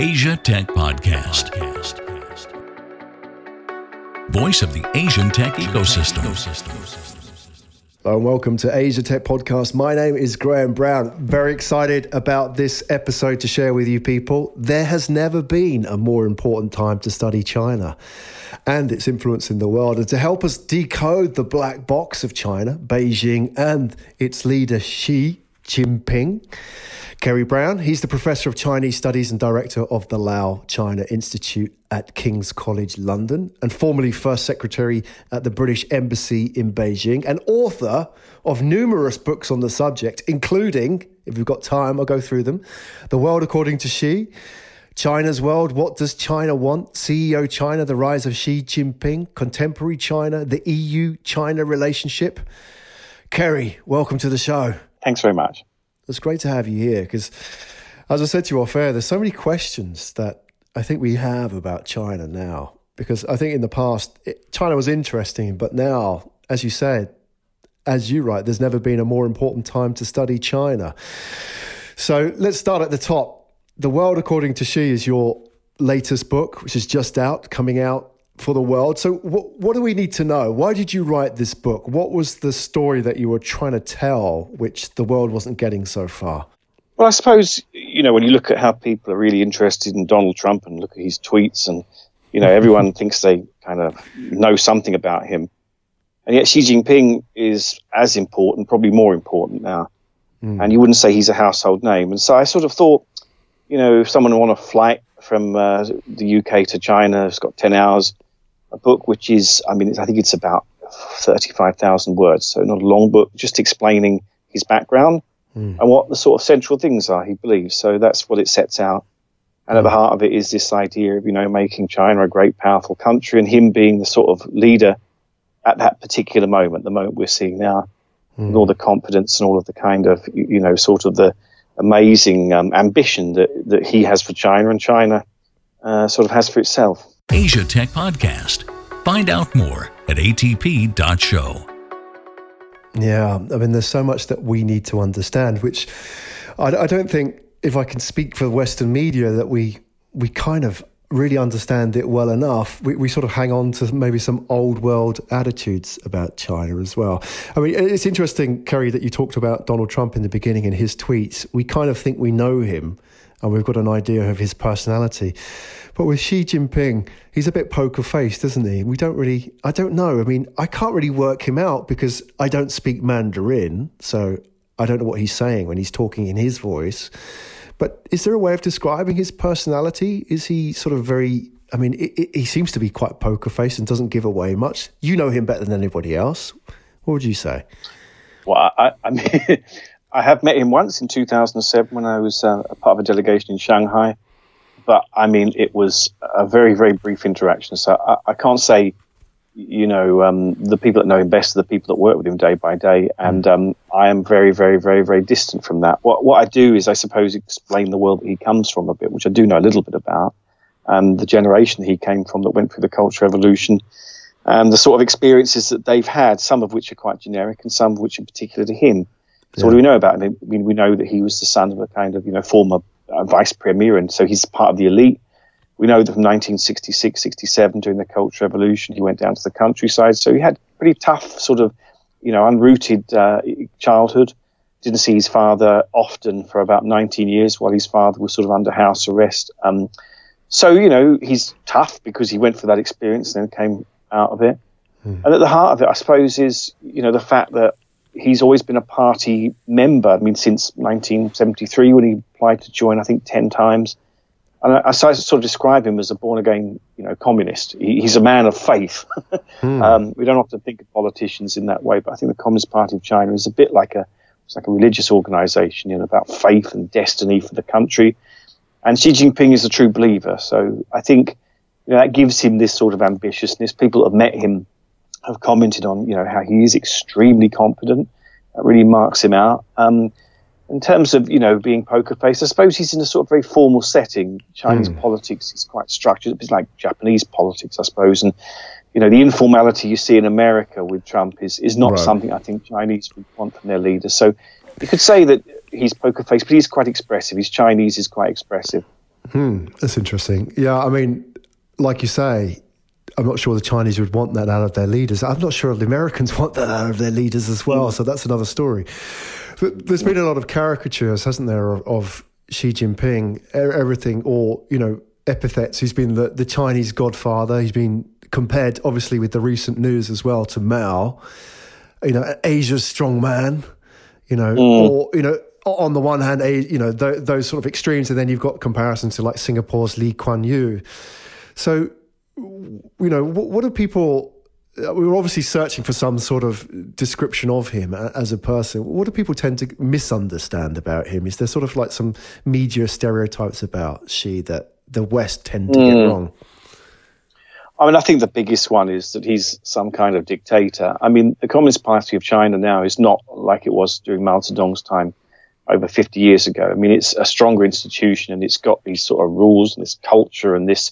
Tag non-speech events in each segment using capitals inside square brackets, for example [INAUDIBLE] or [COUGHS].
Asia Tech Podcast. Voice of the Asian tech ecosystem. Hello and welcome to Asia Tech Podcast. My name is Graham Brown. Very excited about this episode to share with you people. There has never been a more important time to study China and its influence in the world. And to help us decode the black box of China, Beijing, and its leader Xi Jinping, Kerry Brown, he's the professor of Chinese studies and director of the Lau China Institute at King's College London, and formerly first secretary at the British Embassy in Beijing, and author of numerous books on the subject, including, if we've got time, I'll go through them The World According to Xi. China's World, What Does China Want? CEO China, The Rise of Xi Jinping, Contemporary China, the EU China relationship. Kerry, welcome to the show. Thanks very much. It's great to have you here because, as I said to you off air, there's so many questions that I think we have about China now. Because I think in the past, it, China was interesting, but now, as you said, as you write, there's never been a more important time to study China. So let's start at the top. The World According to Xi is your latest book, which is just out, coming out for the world. So, what, what do we need to know? Why did you write this book? What was the story that you were trying to tell, which the world wasn't getting so far? Well, I suppose, you know, when you look at how people are really interested in Donald Trump and look at his tweets, and, you know, everyone [LAUGHS] thinks they kind of know something about him. And yet Xi Jinping is as important, probably more important now. Mm. And you wouldn't say he's a household name. And so I sort of thought, you know, if someone on a flight from uh, the UK to China has got 10 hours, a book which is, I mean, I think it's about 35,000 words, so not a long book, just explaining his background mm. and what the sort of central things are he believes. So that's what it sets out. And at the heart of it is this idea of, you know, making China a great, powerful country and him being the sort of leader at that particular moment, the moment we're seeing now, mm. with all the confidence and all of the kind of, you know, sort of the amazing um, ambition that, that he has for China and China uh, sort of has for itself. Asia Tech Podcast. Find out more at atp.show. Yeah, I mean, there's so much that we need to understand, which I, I don't think, if I can speak for Western media, that we we kind of really understand it well enough, we, we sort of hang on to maybe some old world attitudes about China as well. I mean, it's interesting, Kerry, that you talked about Donald Trump in the beginning in his tweets. We kind of think we know him and we've got an idea of his personality. But with Xi Jinping, he's a bit poker faced, isn't he? We don't really, I don't know. I mean, I can't really work him out because I don't speak Mandarin. So I don't know what he's saying when he's talking in his voice. But is there a way of describing his personality? Is he sort of very, I mean, it, it, he seems to be quite poker faced and doesn't give away much. You know him better than anybody else. What would you say? Well, I, I mean, [LAUGHS] I have met him once in 2007 when I was uh, a part of a delegation in Shanghai but I mean, it was a very, very brief interaction. So I, I can't say, you know, um, the people that know him best are the people that work with him day by day. And um, I am very, very, very, very distant from that. What, what I do is, I suppose, explain the world that he comes from a bit, which I do know a little bit about, and the generation he came from that went through the Cultural Revolution. And the sort of experiences that they've had, some of which are quite generic and some of which are particular to him. So yeah. what do we know about him? I mean, we know that he was the son of a kind of, you know, former uh, vice premier, and so he's part of the elite. We know that from 1966, 67, during the Cultural Revolution, he went down to the countryside. So he had pretty tough, sort of, you know, unrooted uh, childhood. Didn't see his father often for about 19 years while his father was sort of under house arrest. Um, so, you know, he's tough because he went for that experience and then came out of it. Hmm. And at the heart of it, I suppose, is, you know, the fact that he's always been a party member. I mean, since 1973 when he applied to join, I think 10 times. And I, I sort of describe him as a born again, you know, communist. He, he's a man of faith. [LAUGHS] hmm. um, we don't often think of politicians in that way, but I think the Communist Party of China is a bit like a, it's like a religious organization, you know, about faith and destiny for the country. And Xi Jinping is a true believer. So I think you know, that gives him this sort of ambitiousness. People have met him have commented on, you know, how he is extremely confident. That really marks him out. Um, in terms of, you know, being poker faced, I suppose he's in a sort of very formal setting. Chinese mm. politics is quite structured. It's like Japanese politics, I suppose. And, you know, the informality you see in America with Trump is, is not right. something I think Chinese would want from their leaders. So you could say that he's poker faced, but he's quite expressive. His Chinese is quite expressive. Hmm, that's interesting. Yeah, I mean, like you say, I'm not sure the Chinese would want that out of their leaders. I'm not sure the Americans [LAUGHS] want that out of their leaders as well. So that's another story. But there's been a lot of caricatures, hasn't there, of, of Xi Jinping, everything, or, you know, epithets. He's been the, the Chinese godfather. He's been compared, obviously, with the recent news as well to Mao, you know, Asia's strong man, you know, mm. or, you know, on the one hand, you know, th- those sort of extremes, and then you've got comparisons to like Singapore's Lee Kuan Yew. So, you know, what, what are people? Uh, we were obviously searching for some sort of description of him as a person. What do people tend to misunderstand about him? Is there sort of like some media stereotypes about Xi that the West tend to mm. get wrong? I mean, I think the biggest one is that he's some kind of dictator. I mean, the Communist Party of China now is not like it was during Mao Zedong's time over 50 years ago. I mean, it's a stronger institution and it's got these sort of rules and this culture and this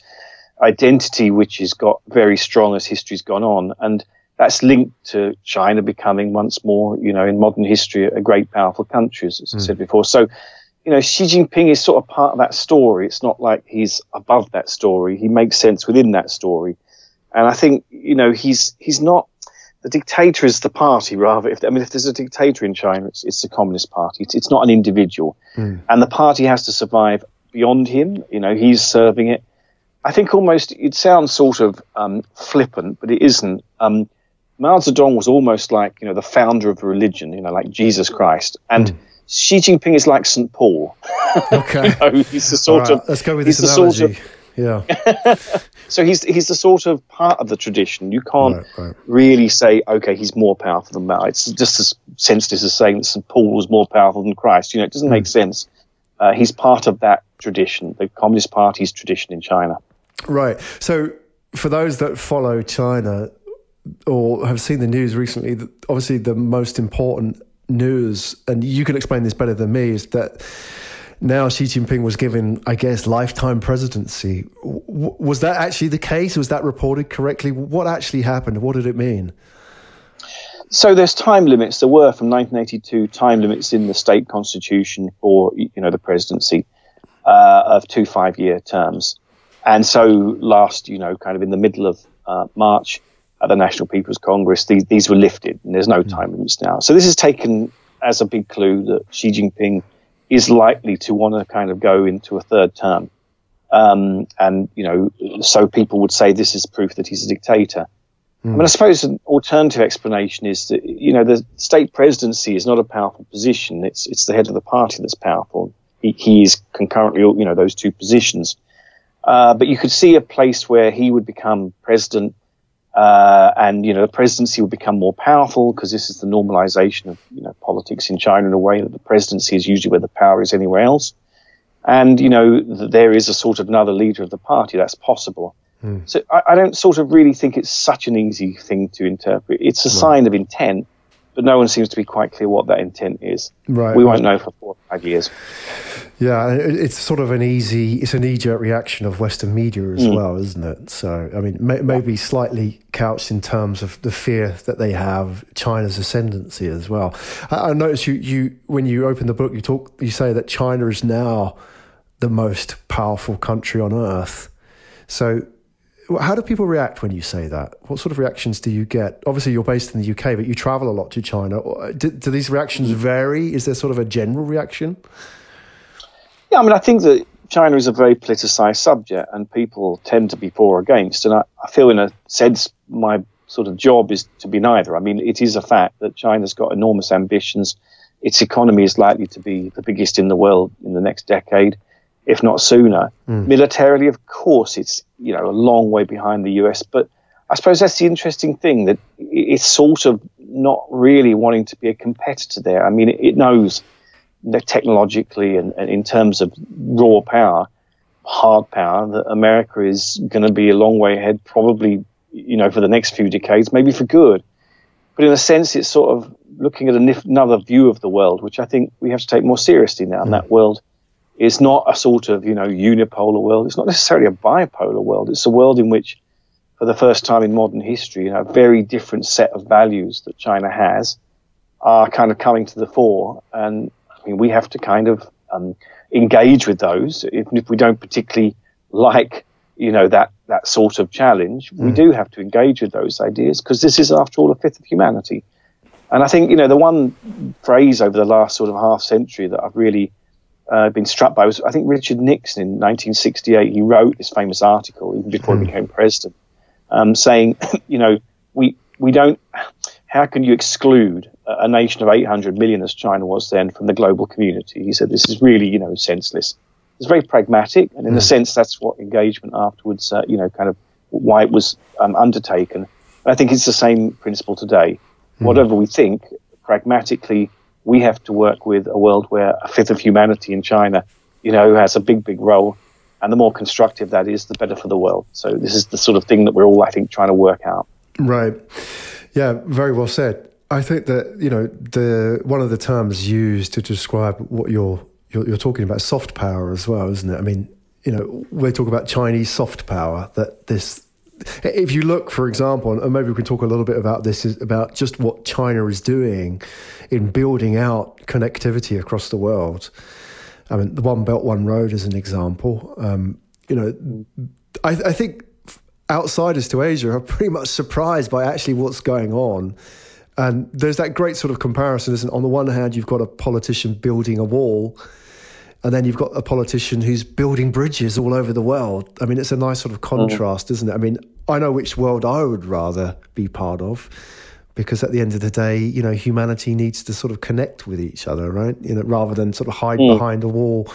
identity which has got very strong as history's gone on. And that's linked to China becoming once more, you know, in modern history, a great powerful country, as I mm. said before. So, you know, Xi Jinping is sort of part of that story. It's not like he's above that story. He makes sense within that story. And I think, you know, he's, he's not, the dictator is the party rather. If, I mean, if there's a dictator in China, it's, it's the Communist Party. It's, it's not an individual. Mm. And the party has to survive beyond him. You know, he's serving it. I think almost it sounds sort of um, flippant, but it isn't. Um, Mao Zedong was almost like you know the founder of religion, you know, like Jesus Christ, and mm. Xi Jinping is like St. Paul. [LAUGHS] Okay, [LAUGHS] you know, he's the sort right, of let's go with this analogy. Sort of, yeah. [LAUGHS] so he's he's the sort of part of the tradition. You can't right, right. really say, okay, he's more powerful than Mao. It's just as senseless as saying that St. Paul was more powerful than Christ. You know, it doesn't mm. make sense. Uh, he's part of that tradition, the Communist Party's tradition in China. Right. So for those that follow China or have seen the news recently, obviously the most important news, and you can explain this better than me, is that now Xi Jinping was given, I guess, lifetime presidency. Was that actually the case? Was that reported correctly? What actually happened? What did it mean? So there's time limits. There were from 1982 time limits in the state constitution for you know the presidency uh, of two five-year terms. And so last, you know, kind of in the middle of uh, March at the National People's Congress, these, these were lifted and there's no hmm. time limits now. So this is taken as a big clue that Xi Jinping is likely to want to kind of go into a third term. Um, and, you know, so people would say this is proof that he's a dictator. Mm. I mean, I suppose an alternative explanation is that, you know, the state presidency is not a powerful position. It's, it's the head of the party that's powerful. He, he is concurrently, you know, those two positions. Uh, but you could see a place where he would become president, uh, and you know the presidency would become more powerful because this is the normalization of you know politics in China in a way that the presidency is usually where the power is anywhere else, and you know there is a sort of another leader of the party that's possible. Mm. So I, I, don't sort of really think it's such an easy thing to interpret. It's a sign of intent, but no one seems to be quite clear what that intent is. Right. We won't know for four or five years. Yeah, it's sort of an easy, it's a knee jerk reaction of Western media as mm. well, isn't it? So, I mean, may, maybe slightly couched in terms of the fear that they have China's ascendancy as well. I, I noticed you, you, when you open the book, you talk, you say that China is now the most powerful country on earth. So, how do people react when you say that? What sort of reactions do you get? Obviously, you're based in the UK, but you travel a lot to China. Uh, do, do these reactions mm. vary? Is there sort of a general reaction? Yeah, I mean, I think that China is a very politicized subject, and people tend to be for or against. And I, I feel, in a sense, my sort of job is to be neither. I mean, it is a fact that China's got enormous ambitions. Its economy is likely to be the biggest in the world in the next decade if not sooner. Mm. Militarily, of course, it's you know a long way behind the US, but I suppose that's the interesting thing that it's sort of not really wanting to be a competitor there. I mean, it, knows that technologically and, and in terms of raw power, hard power, that America is going to be a long way ahead, probably you know for the next few decades, maybe for good. But in a sense, it's sort of looking at another view of the world, which I think we have to take more seriously now. Mm. And that world it's not a sort of, you know, unipolar world. It's not necessarily a bipolar world. It's a world in which, for the first time in modern history, you know, a very different set of values that China has are kind of coming to the fore. And I mean, we have to kind of um, engage with those, even if we don't particularly like, you know, that, that sort of challenge, mm. we do have to engage with those ideas because this is, after all, a fifth of humanity. And I think, you know, the one phrase over the last sort of half century that I've really uh, been struck by was, I think, Richard Nixon in 1968. He wrote this famous article, even before mm. he hmm. became president, um, saying, [CLEARS THROAT] you know, we, we don't, how can you exclude a nation of 800 million as China was then from the global community? He said, this is really, you know, senseless. It's very pragmatic, and in mm. a sense, that's what engagement afterwards, uh, you know, kind of why it was um, undertaken. And I think it's the same principle today. Mm. Whatever we think, pragmatically, we have to work with a world where a fifth of humanity in China, you know, has a big, big role. And the more constructive that is, the better for the world. So this is the sort of thing that we're all, I think, trying to work out. Right. Yeah, very well said. I think that you know the one of the terms used to describe what you're you're, you're talking about soft power as well, isn't it? I mean, you know, we talk about Chinese soft power. That this, if you look, for example, and maybe we can talk a little bit about this, is about just what China is doing in building out connectivity across the world. I mean, the One Belt One Road is an example. Um, you know, I, I think outsiders to Asia are pretty much surprised by actually what's going on. And there's that great sort of comparison, isn't it? On the one hand, you've got a politician building a wall, and then you've got a politician who's building bridges all over the world. I mean, it's a nice sort of contrast, mm. isn't it? I mean, I know which world I would rather be part of because at the end of the day, you know, humanity needs to sort of connect with each other, right? You know, rather than sort of hide mm. behind a wall.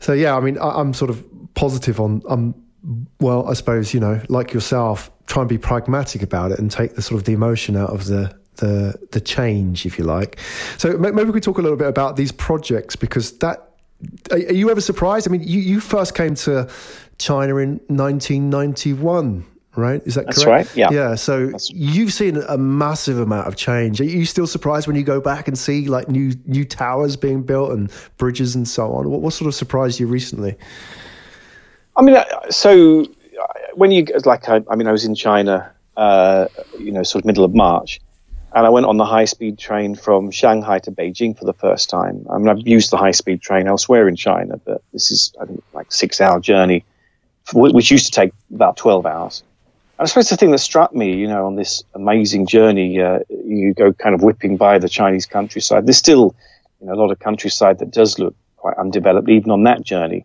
So yeah, I mean, I, am sort of positive on. I'm well, I suppose you know, like yourself, try and be pragmatic about it and take the sort of the emotion out of the the the change, if you like. So maybe we could talk a little bit about these projects because that. Are, are you ever surprised? I mean, you, you first came to China in 1991 right? Is that That's correct? right. Yeah. Yeah. So That's... you've seen a massive amount of change. Are you still surprised when you go back and see like new new towers being built and bridges and so on? What, what sort of surprised you recently? I mean, uh, so uh, when you like, I, I mean, I was in China, uh, you know, sort of middle of March, and I went on the high speed train from Shanghai to Beijing for the first time. I mean, I've used the high speed train elsewhere in China, but this is I think like six hour journey, which used to take about twelve hours. And I suppose the thing that struck me, you know, on this amazing journey, uh, you go kind of whipping by the Chinese countryside. There's still, you know, a lot of countryside that does look quite undeveloped, even on that journey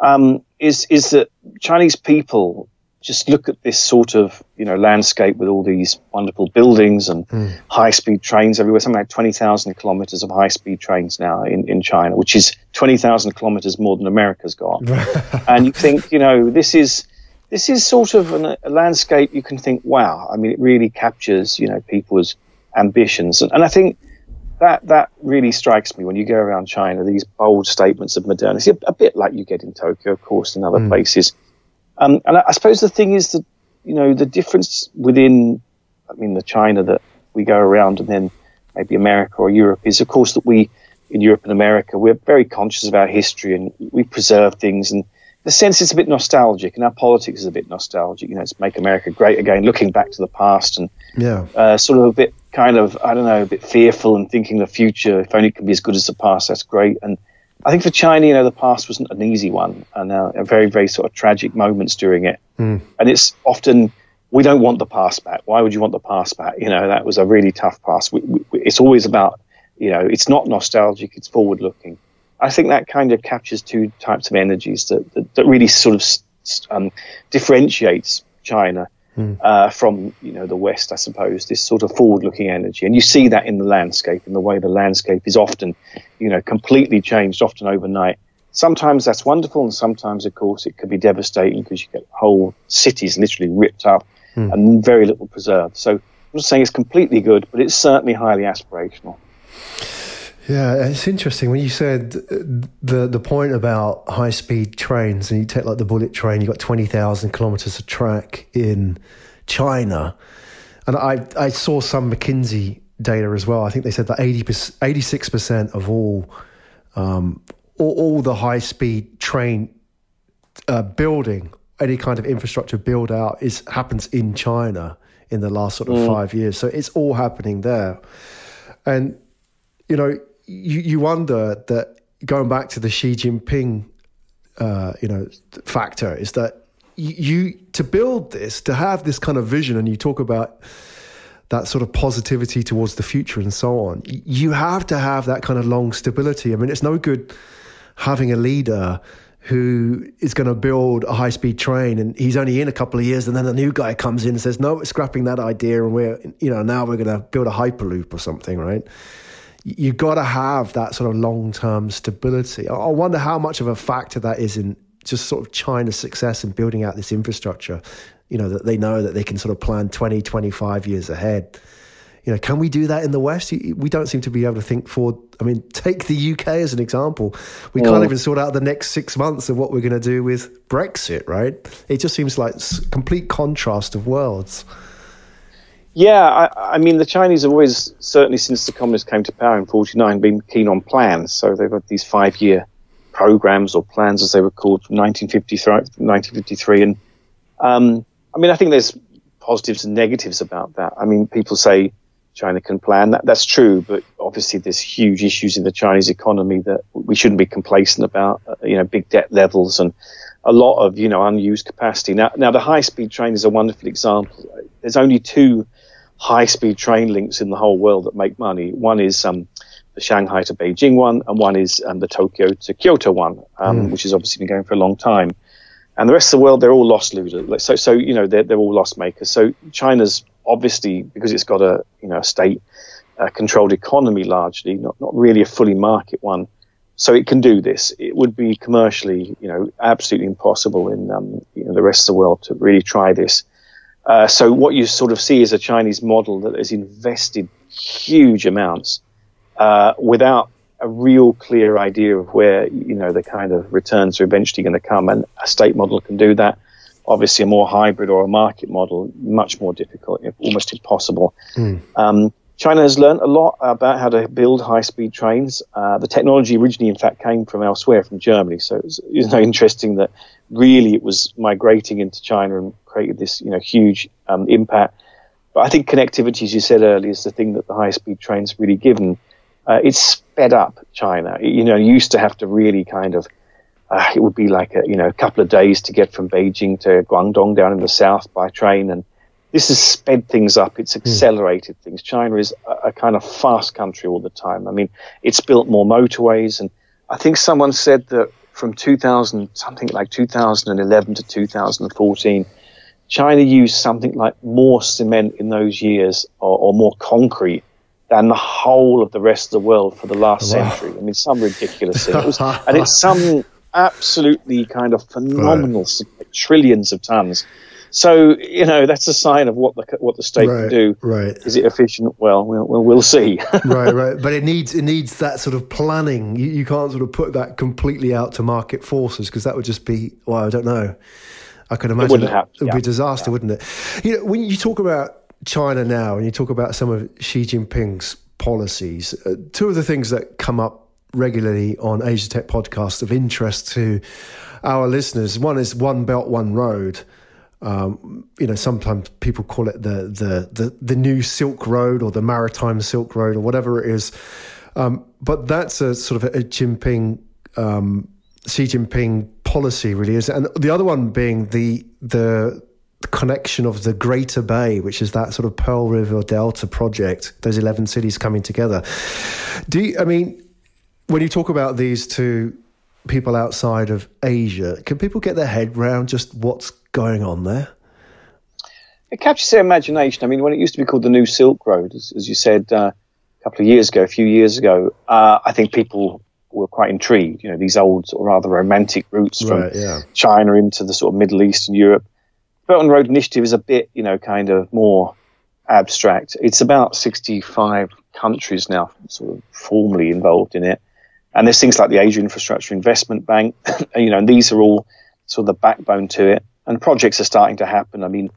um, is is that Chinese people just look at this sort of you know landscape with all these wonderful buildings and mm. high speed trains everywhere. Something like twenty thousand kilometers of high speed trains now in, in China, which is twenty thousand kilometers more than America's got. [LAUGHS] and you think you know this is this is sort of an, a landscape you can think, wow. I mean, it really captures you know people's ambitions, and, and I think that that really strikes me when you go around China. These bold statements of modernity, a, a bit like you get in Tokyo, of course, and other mm. places. Um, and I, I, suppose the thing is that you know the difference within, I mean, the China that we go around, and then maybe America or Europe is, of course, that we in Europe and America we're very conscious of our history and we preserve things and the sense it's a bit nostalgic and our politics is a bit nostalgic. You know, it's make America great again, looking back to the past and yeah, uh, sort of a bit kind of, I don't know, a bit fearful and thinking the future, if only it can be as good as the past, that's great. And I think for China, you know, the past wasn't an easy one, and uh, very, very sort of tragic moments during it. Mm. And it's often we don't want the past back. Why would you want the past back? You know, that was a really tough past. We, we, it's always about, you know, it's not nostalgic; it's forward looking. I think that kind of captures two types of energies that that, that really sort of um, differentiates China mm. uh, from you know the West, I suppose. This sort of forward-looking energy, and you see that in the landscape, in the way the landscape is often, you know, completely changed, often overnight. Sometimes that's wonderful, and sometimes, of course, it could be devastating because you get whole cities literally ripped up mm. and very little preserved. So I'm not saying it's completely good, but it's certainly highly aspirational. Yeah, it's interesting when you said the the point about high speed trains, and you take like the bullet train, you got twenty thousand kilometers of track in China, and I I saw some McKinsey data as well. I think they said that 86 percent of all, um, all, all the high speed train uh, building, any kind of infrastructure build out is happens in China in the last sort of mm. five years. So it's all happening there, and you know you, you wonder that going back to the Xi Jinping, uh, you know, factor is that you to build this, to have this kind of vision, and you talk about that sort of positivity towards the future and so on. You have to have that kind of long stability. I mean, it's no good having a leader who is going to build a high speed train and he's only in a couple of years and then a new guy comes in and says no we're scrapping that idea and we're you know now we're going to build a hyperloop or something right you've got to have that sort of long term stability i wonder how much of a factor that is in just sort of china's success in building out this infrastructure you know that they know that they can sort of plan 20 25 years ahead you know, can we do that in the West? We don't seem to be able to think forward. I mean, [LAUGHS] take the UK as an example. We can't even sort out the next six months of what we're going to do with Brexit, right? It just seems like complete contrast of worlds. Yeah, I, I, mean, the Chinese have always, certainly since the communists came to power in 49, been keen on plans. So they've got these five year programs or plans, as they were called, from 1953. 1953. And um, I mean, I think there's positives and negatives about that. I mean, people say, China can plan. That, that's true, but obviously there's huge issues in the Chinese economy that we shouldn't be complacent about. Uh, you know, big debt levels and a lot of you know unused capacity. Now, now the high-speed train is a wonderful example. There's only two high-speed train links in the whole world that make money. One is um, the Shanghai to Beijing one, and one is um, the Tokyo to Kyoto one, um, mm. which has obviously been going for a long time. And the rest of the world, they're all loss losers. So, so you know, they're, they're all loss makers. So China's obviously because it's got a you know a state uh, controlled economy largely, not not really a fully market one. So it can do this. It would be commercially, you know, absolutely impossible in um, you know, the rest of the world to really try this. Uh, so what you sort of see is a Chinese model that has invested huge amounts uh, without a real clear idea of where you know the kind of returns are eventually going to come, and a state model can do that obviously a more hybrid or a market model, much more difficult, almost impossible. Mm. Um, China has learned a lot about how to build high-speed trains. Uh, the technology originally, in fact, came from elsewhere, from Germany. So it's you know, interesting that really it was migrating into China and created this you know huge um, impact. But I think connectivity, as you said earlier, is the thing that the high-speed trains really given. Uh, it's sped up China. You know, you used to have to really kind of uh, it would be like a you know a couple of days to get from Beijing to Guangdong down in the south by train, and this has sped things up. It's hmm. accelerated mm. things. China is a, a, kind of fast country all the time. I mean, it's built more motorways, and I think someone said that from 2000 something like 2011 to 2014. China used something like more cement in those years or, or more concrete than the whole of the rest of the world for the last wow. century. I mean, some ridiculous thing. It was, and it's [LAUGHS] some absolutely kind of phenomenal right. trillions of tons. So you know that's a sign of what the what the state right, can do. Right? Is it efficient? Well, we'll we'll, we'll see. [LAUGHS] right, right. But it needs it needs that sort of planning. You, you can't sort of put that completely out to market forces because that would just be well, I don't know. I could imagine it, it would yeah. be a disaster, yeah. wouldn't it? You know, when you talk about China now and you talk about some of Xi Jinping's policies, uh, two of the things that come up regularly on Asia Tech podcasts of interest to our listeners. One is One Belt, One Road. Um, you know, sometimes people call it the, the the the new Silk Road or the Maritime Silk Road or whatever it is. Um, but that's a sort of a Jinping, um, Xi Jinping policy, really is. And the other one being the the connection of the Greater Bay, which is that sort of Pearl River Delta project, those 11 cities coming together. Do you, I mean, when you talk about these to people outside of Asia, can people get their head around just what's going on there? It captures their imagination. I mean, when it used to be called the New Silk Road, as, as you said uh, a couple of years ago, a few years ago, uh, I think people were quite intrigued. You know, these old, or rather romantic routes from right, yeah. China into the sort of Middle East and Europe. Belt and Road Initiative is a bit, you know, kind of more abstract. It's about 65 countries now, sort of formally involved in it. And there's things like the Asia Infrastructure Investment Bank, [LAUGHS] you know, and these are all sort of the backbone to it. And projects are starting to happen. I mean,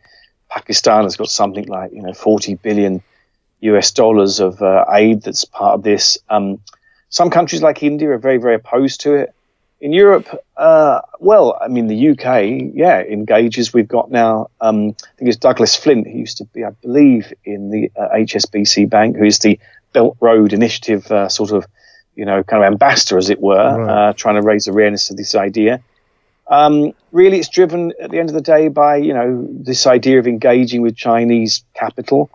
Pakistan has got something like, you know, 40 billion US dollars of uh, aid that's part of this. Um, some countries like India are very, very opposed to it. In Europe, uh, well, I mean, the UK, yeah, engages. We've got now, um, I think it's Douglas Flint, who used to be, I believe, in the uh, HSBC Bank, who is the Belt Road Initiative uh, sort of you know, kind of ambassador, as it were, right. uh, trying to raise awareness of this idea. Um, really, it's driven at the end of the day by you know this idea of engaging with Chinese capital.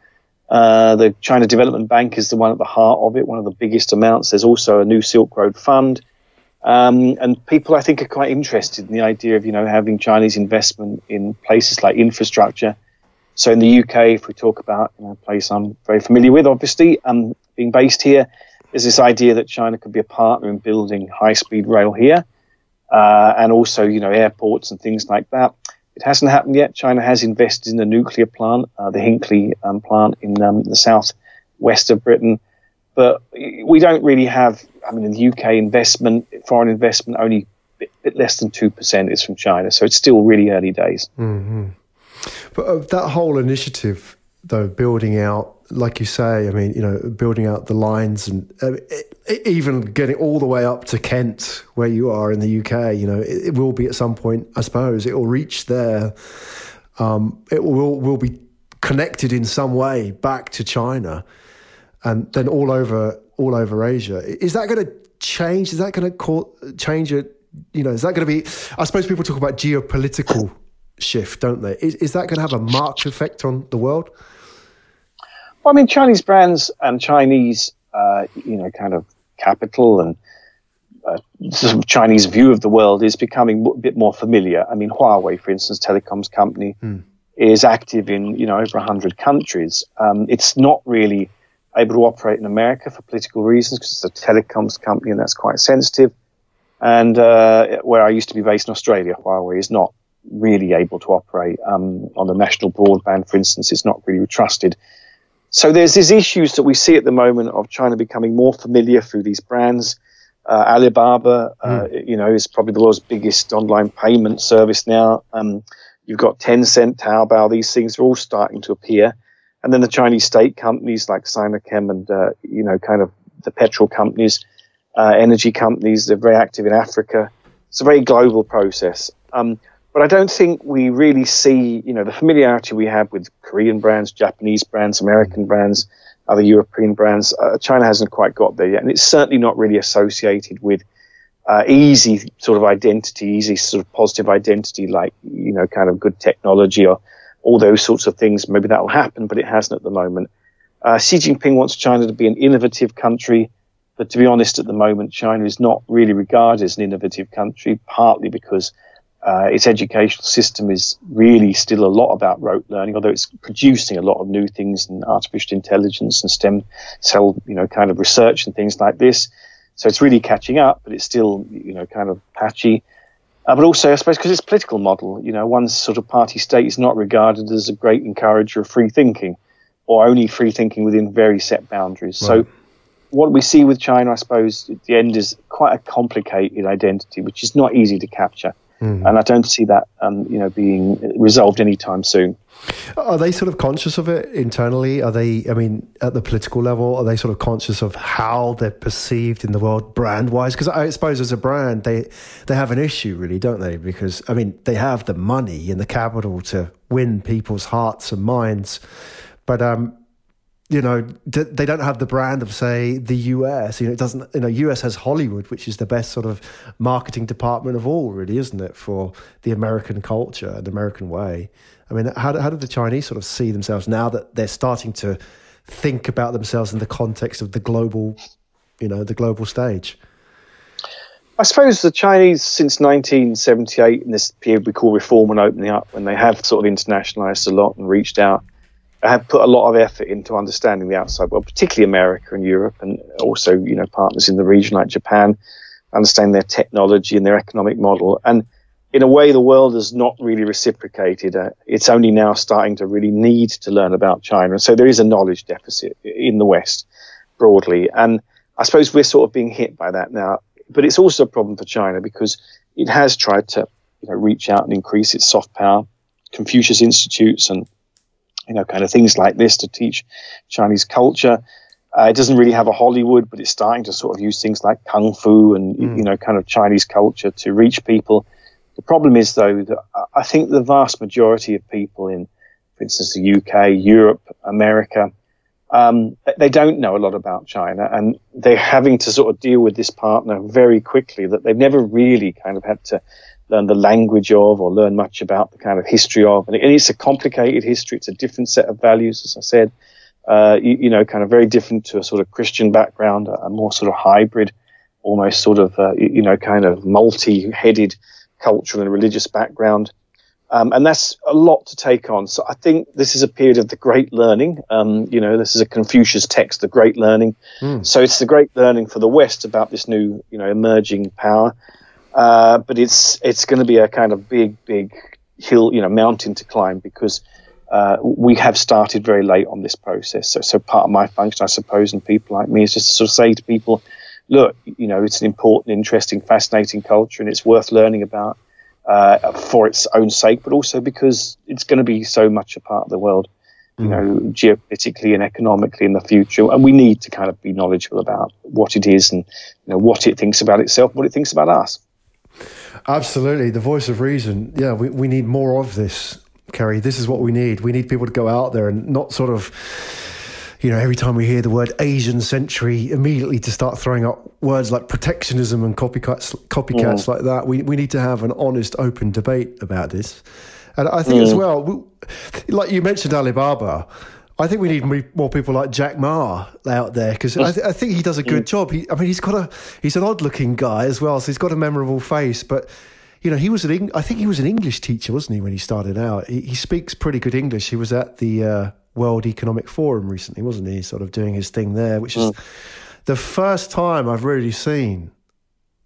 Uh, the China Development Bank is the one at the heart of it, one of the biggest amounts. There's also a new Silk Road Fund, um, and people I think are quite interested in the idea of you know having Chinese investment in places like infrastructure. So in the UK, if we talk about you know, a place I'm very familiar with, obviously, um, being based here, is this idea that China could be a partner in building high-speed rail here uh, and also, you know, airports and things like that. It hasn't happened yet. China has invested in a nuclear plant, uh, the Hinkley um, plant in um, the south west of Britain. But we don't really have, I mean, in the UK, investment, foreign investment, only bit, bit less than 2% is from China. So it's still really early days. Mm-hmm. But uh, that whole initiative, though, building out like you say, I mean, you know, building out the lines and uh, it, even getting all the way up to Kent, where you are in the UK, you know, it, it will be at some point, I suppose, it will reach there. Um, it will will be connected in some way back to China, and then all over all over Asia. Is that going to change? Is that going to change it? You know, is that going to be? I suppose people talk about geopolitical shift, don't they? Is, is that going to have a marked effect on the world? Well, I mean, Chinese brands and Chinese, uh, you know, kind of capital and uh, sort of Chinese view of the world is becoming a bit more familiar. I mean, Huawei, for instance, telecoms company, mm. is active in you know over hundred countries. Um, it's not really able to operate in America for political reasons because it's a telecoms company and that's quite sensitive. And uh, where I used to be based in Australia, Huawei is not really able to operate um, on the national broadband, for instance. It's not really trusted so there's these issues that we see at the moment of China becoming more familiar through these brands. Uh, Alibaba, uh, mm. you know, is probably the world's biggest online payment service now. Um, you've got Tencent, Taobao; these things are all starting to appear. And then the Chinese state companies like Sinochem and uh, you know, kind of the petrol companies, uh, energy companies, they're very active in Africa. It's a very global process. Um, but I don't think we really see, you know, the familiarity we have with Korean brands, Japanese brands, American brands, other European brands. Uh, China hasn't quite got there yet, and it's certainly not really associated with uh, easy sort of identity, easy sort of positive identity, like you know, kind of good technology or all those sorts of things. Maybe that will happen, but it hasn't at the moment. Uh, Xi Jinping wants China to be an innovative country, but to be honest, at the moment, China is not really regarded as an innovative country, partly because uh, its educational system is really still a lot about rote learning, although it's producing a lot of new things in artificial intelligence and stem cell, you know, kind of research and things like this. So it's really catching up, but it's still, you know, kind of patchy. Uh, but also, I suppose, because its political model, you know, one sort of party state is not regarded as a great encourager of free thinking, or only free thinking within very set boundaries. Right. So what we see with China, I suppose, at the end is quite a complicated identity, which is not easy to capture. Mm. And I don't see that, um, you know, being resolved anytime soon. Are they sort of conscious of it internally? Are they, I mean, at the political level, are they sort of conscious of how they're perceived in the world brand wise? Because I suppose as a brand, they they have an issue, really, don't they? Because I mean, they have the money and the capital to win people's hearts and minds, but um, you know they don't have the brand of say the US you know it doesn't you know US has Hollywood which is the best sort of marketing department of all really isn't it for the American culture and American way? I mean how, how do the Chinese sort of see themselves now that they're starting to think about themselves in the context of the global you know the global stage? I suppose the Chinese since 1978 in this period we call reform and opening up when they have sort of internationalized a lot and reached out have put a lot of effort into understanding the outside world, particularly America and Europe, and also you know partners in the region like Japan, understand their technology and their economic model. And in a way, the world has not really reciprocated. Uh, it's only now starting to really need to learn about China, and so there is a knowledge deficit in the West broadly. And I suppose we're sort of being hit by that now. But it's also a problem for China because it has tried to you know, reach out and increase its soft power. Confucius Institutes and you know, kind of things like this to teach Chinese culture. Uh, it doesn't really have a Hollywood, but it's starting to sort of use things like kung fu and mm. you know, kind of Chinese culture to reach people. The problem is, though, that I think the vast majority of people in, for instance, the UK, Europe, America, um, they don't know a lot about China, and they're having to sort of deal with this partner very quickly that they've never really kind of had to learn the language of or learn much about the kind of history of. And it's a complicated history. It's a different set of values, as I said. Uh, you, you, know, kind of very different to a sort of Christian background, a, more sort of hybrid, almost sort of, uh, you know, kind of multi-headed cultural and religious background. Um, and that's a lot to take on. So I think this is a period of the great learning. Um, you know, this is a Confucius text, the great learning. Mm. So it's the great learning for the West about this new, you know, emerging power. Uh, but it's it's going to be a kind of big, big hill, you know, mountain to climb because uh, we have started very late on this process. So, so part of my function, I suppose, and people like me is just to sort of say to people, look, you know, it's an important, interesting, fascinating culture, and it's worth learning about uh, for its own sake, but also because it's going to be so much a part of the world, you mm. know, geopolitically and economically in the future. And we need to kind of be knowledgeable about what it is and you know what it thinks about itself, what it thinks about us. Absolutely, the voice of reason. Yeah, we, we need more of this, Kerry. This is what we need. We need people to go out there and not sort of you know, every time we hear the word Asian century, immediately to start throwing up words like protectionism and copycats, copycats mm. like that. We, we need to have an honest, open debate about this. And I think mm. as well, we, like you mentioned Alibaba, I think we need more people like Jack Ma out there because I, th- I, think he does a good mm. job. He, I mean, he's got a he's an odd looking guy as well, so he's got a memorable face. But you know, he was an I think he was an English teacher, wasn't he, when he started out? He, he speaks pretty good English. He was at the uh, World Economic Forum recently, wasn't he? Sort of doing his thing there, which is mm. the first time I've really seen,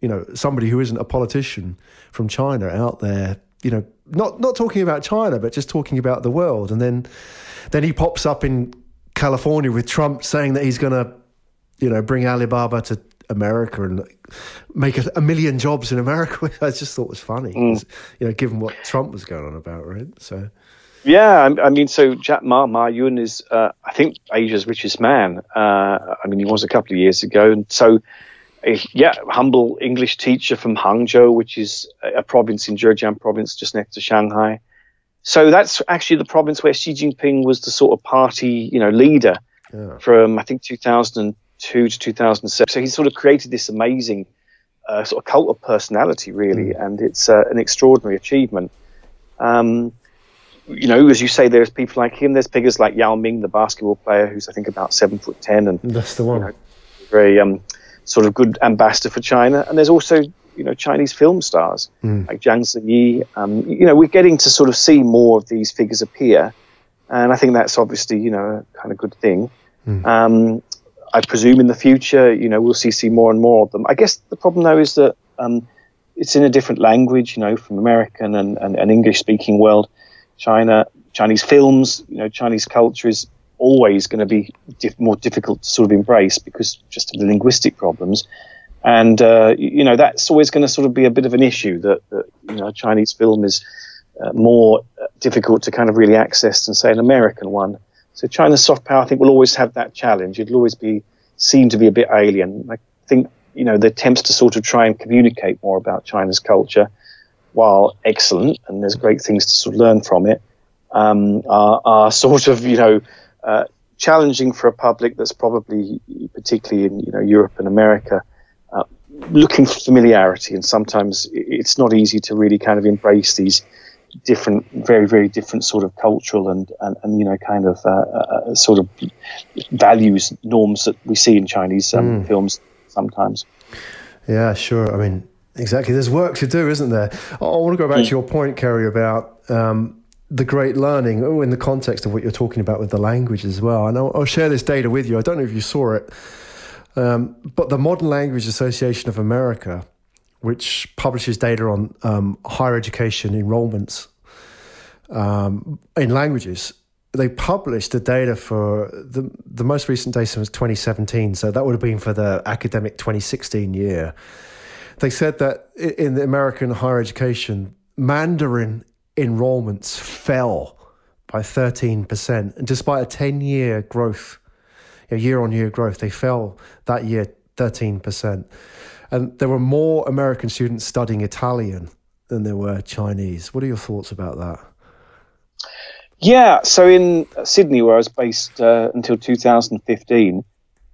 you know, somebody who isn't a politician from China out there, you know, not not talking about China, but just talking about the world. And then then he pops up in California with Trump saying that he's going to, you know, bring Alibaba to America and make a, a, million jobs in America. I just thought was funny, mm. you know, given what Trump was going on about, right? So. Yeah, I, mean, so Jack Ma Ma Yun is, uh, I think, Asia's richest man. Uh, I mean, he was a couple of years ago, and so, uh, yeah, humble English teacher from Hangzhou, which is a province in Zhejiang province, just next to Shanghai. So that's actually the province where Xi Jinping was the sort of party, you know, leader yeah. from I think 2002 to 2007. So he sort of created this amazing uh, sort of cult of personality, really, mm. and it's uh, an extraordinary achievement. Um, you know, as you say, there's people like him. There's figures like Yao Ming, the basketball player, who's I think about seven foot ten, and that's the one. You know, very um, sort of good ambassador for China. And there's also you know Chinese film stars mm. like Zhang Ziyi. Um, you know, we're getting to sort of see more of these figures appear, and I think that's obviously you know a kind of good thing. Mm. Um, I presume in the future, you know, we'll see see more and more of them. I guess the problem though is that um, it's in a different language, you know, from American and, and, and English speaking world. China, Chinese films, you know, Chinese culture is always going to be more difficult to sort of embrace because just of the linguistic problems. And, uh, you know, that's always going to sort of be a bit of an issue that, that you know, Chinese film is uh, more uh, difficult to kind of really access than, say, an American one. So China's soft power, I think, will always have that challenge. It'll always be seen to be a bit alien. I think, you know, the attempts to sort of try and communicate more about China's culture while excellent, and there's great things to sort of learn from it, um, are, are, [LAUGHS] sort of you know uh, challenging for a public that's probably particularly in you know Europe and America. Uh, looking for familiarity, and sometimes it's not easy to really kind of embrace these different, very, very different sort of cultural and, and, and you know, kind of uh, uh, sort of values, norms that we see in Chinese um, mm. films sometimes. Yeah, sure. I mean, Exactly. There's work to do, isn't there? I want to go back to mm. your point, Kerry, about um, the great learning oh, in the context of what you're talking about with the language as well. And I'll, I'll share this data with you. I don't know if you saw it, um, but the Modern Language Association of America, which publishes data on um, higher education enrollments um, in languages, they published the data for the the most recent data was 2017. So that would have been for the academic 2016 year they said that in the American higher education, Mandarin enrollments fell by 13%. And despite a 10 year growth, year on year growth, they fell that year 13%. And there were more American students studying Italian than there were Chinese. What are your thoughts about that? Yeah, so in Sydney, where I was based uh, until 2015,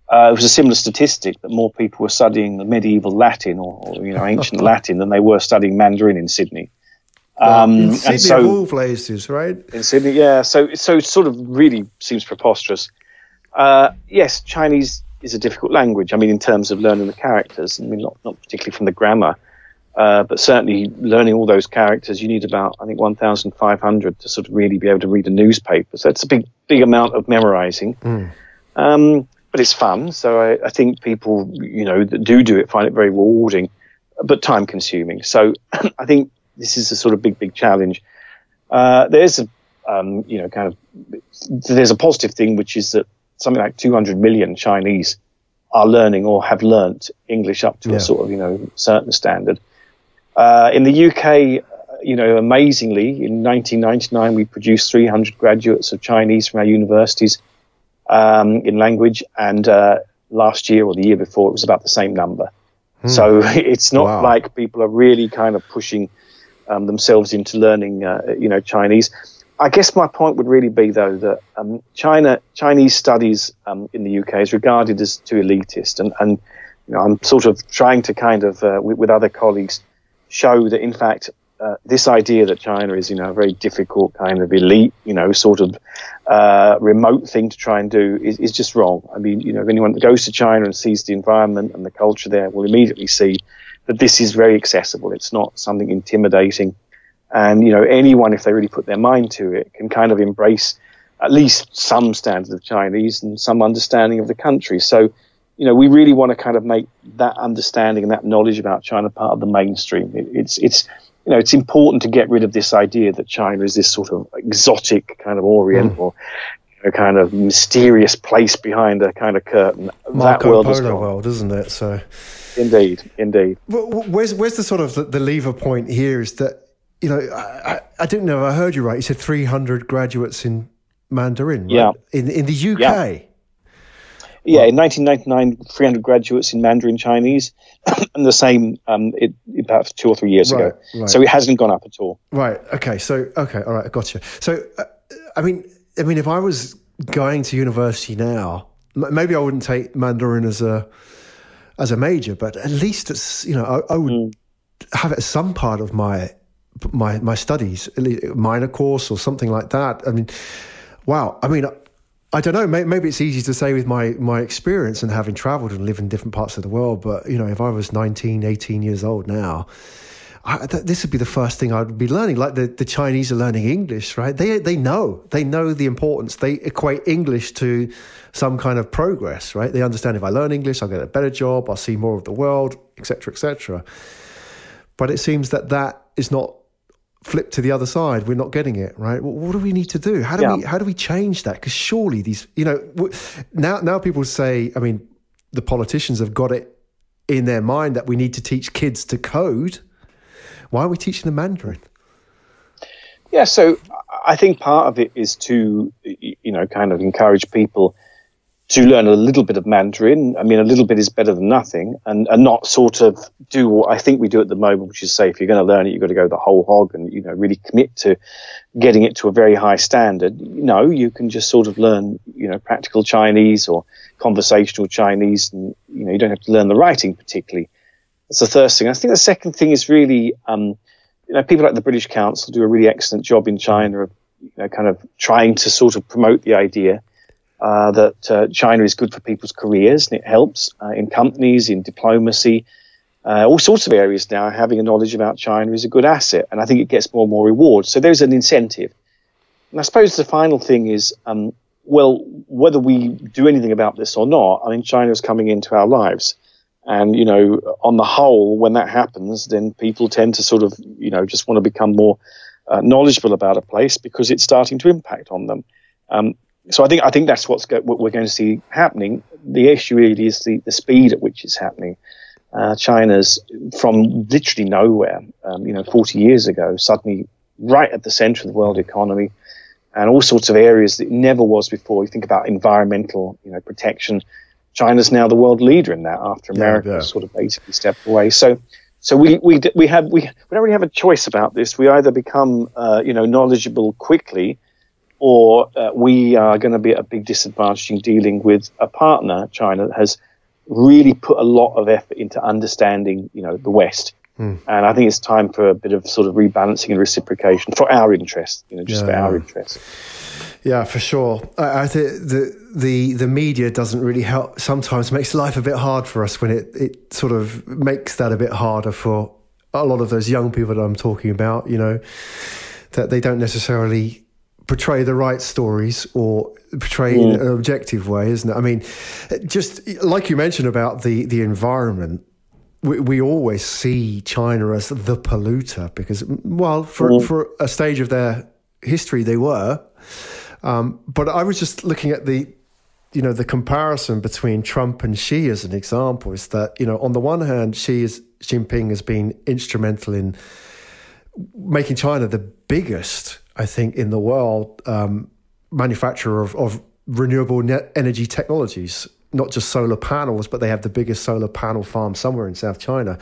uh, it was a similar statistic that more people were studying the medieval Latin or, or you know ancient [LAUGHS] Latin than they were studying Mandarin in Sydney. Um, in Sydney, so, of all places, right? In Sydney, yeah. So, so it sort of really seems preposterous. Uh, yes, Chinese is a difficult language. I mean, in terms of learning the characters, I mean, not, not particularly from the grammar, uh, but certainly learning all those characters, you need about, I think, 1,500 to sort of really be able to read a newspaper. So it's a big, big amount of memorizing. Mm. Um, but it's fun. So I, I, think people, you know, that do do it find it very rewarding, but time consuming. So [CLEARS THROAT] I think this is a sort of big, big challenge. Uh, there's a, um, you know, kind of, there's a positive thing, which is that something like 200 million Chinese are learning or have learnt English up to yeah. a sort of, you know, certain standard. Uh, in the UK, you know, amazingly, in 1999, we produced 300 graduates of Chinese from our universities um, in language, and uh, last year or the year before, it was about the same number. Hmm. So [LAUGHS] it's not wow. like people are really kind of pushing um, themselves into learning, uh, you know, Chinese. I guess my point would really be though that um, China Chinese studies um, in the UK is regarded as too elitist, and, and you know, I'm sort of trying to kind of uh, with, with, other colleagues show that in fact uh, this idea that China is you know a very difficult kind of elite you know sort of uh, remote thing to try and do is, is just wrong. I mean you know if anyone goes to China and sees the environment and the culture there will immediately see that this is very accessible. It's not something intimidating. And, you know, anyone, if they really put their mind to it, can kind of embrace at least some standard of Chinese and some understanding of the country. So, you know, we really want to kind of make that understanding and that knowledge about China part of the mainstream. It, it's, it's, you know, it's important to get rid of this idea that China is this sort of exotic kind of Oriental, mm. you know, kind of mysterious place behind a kind of curtain. Marco that world Polo world, isn't it? So, indeed, indeed. Where's where's the sort of the, the lever point here? Is that you know, I, I didn't know I heard you right. You said 300 graduates in Mandarin, right? Yeah. In, in the UK. Yeah. Yeah, in 1999, 300 graduates in Mandarin Chinese, [COUGHS] and the same um, it, about two or three years right, ago. Right. So it hasn't gone up at all. Right. Okay. So okay. All right. I gotcha. So, uh, I mean, I mean, if I was going to university now, maybe I wouldn't take Mandarin as a as a major, but at least it's you know I, I would mm. have it as some part of my my my studies, minor course or something like that. I mean, wow. I mean, I don't know. Maybe it's easy to say with my my experience and having travelled and lived in different parts of the world. But you know, if I was 19, 18 years old now. I, th- this would be the first thing I'd be learning. Like the, the Chinese are learning English, right? They they know they know the importance. They equate English to some kind of progress, right? They understand if I learn English, I'll get a better job, I'll see more of the world, etc., etc. But it seems that that is not flipped to the other side. We're not getting it right. Well, what do we need to do? How do yeah. we how do we change that? Because surely these, you know, now now people say, I mean, the politicians have got it in their mind that we need to teach kids to code. Why are we teaching them Mandarin? Yeah, so I think part of it is to, you know, kind of encourage people to learn a little bit of Mandarin. I mean, a little bit is better than nothing, and, and not sort of do what I think we do at the moment, which is say if you're going to learn it, you've got to go the whole hog and you know really commit to getting it to a very high standard. No, you can just sort of learn you know practical Chinese or conversational Chinese, and you know you don't have to learn the writing particularly. That's the first thing. I think the second thing is really um, you know people like the British Council do a really excellent job in China of you know kind of trying to sort of promote the idea uh, that uh, China is good for people's careers and it helps uh, in companies, in diplomacy, uh, all sorts of areas now. Having a knowledge about China is a good asset, and I think it gets more and more reward. So there's an incentive. And I suppose the final thing is, um, well, whether we do anything about this or not, I mean, China is coming into our lives. And, you know, on the whole, when that happens, then people tend to sort of, you know, just want to become more uh, knowledgeable about a place because it's starting to impact on them. Um, so I think I think that's what's go, what we're going to see happening. The issue really is the, the speed at which it's happening. Uh, China's from literally nowhere, um, you know, 40 years ago, suddenly right at the center of the world economy, and all sorts of areas that it never was before. You think about environmental, you know, protection. China's now the world leader in that after America yeah, yeah. sort of basically stepped away. So, so we we we have we we don't really have a choice about this. We either become uh, you know knowledgeable quickly or uh, we are going to be at a big disadvantage in dealing with a partner, China, that has really put a lot of effort into understanding, you know, the West. Mm. And I think it's time for a bit of sort of rebalancing and reciprocation for our interest, you know, just yeah. for our interest. Yeah, for sure. I, I think the the the media doesn't really help. Sometimes makes life a bit hard for us when it it sort of makes that a bit harder for a lot of those young people that I'm talking about. You know, that they don't necessarily portray the right stories or portray mm. in an objective way, isn't it? I mean, just like you mentioned about the the environment, we, we always see China as the polluter because, well, for mm. for a stage of their history, they were. Um, but I was just looking at the, you know, the comparison between Trump and Xi as an example is that you know, on the one hand, Xi is Jinping has been instrumental in making China the biggest I think, in the world um, manufacturer of, of renewable energy technologies not just solar panels, but they have the biggest solar panel farm somewhere in South China.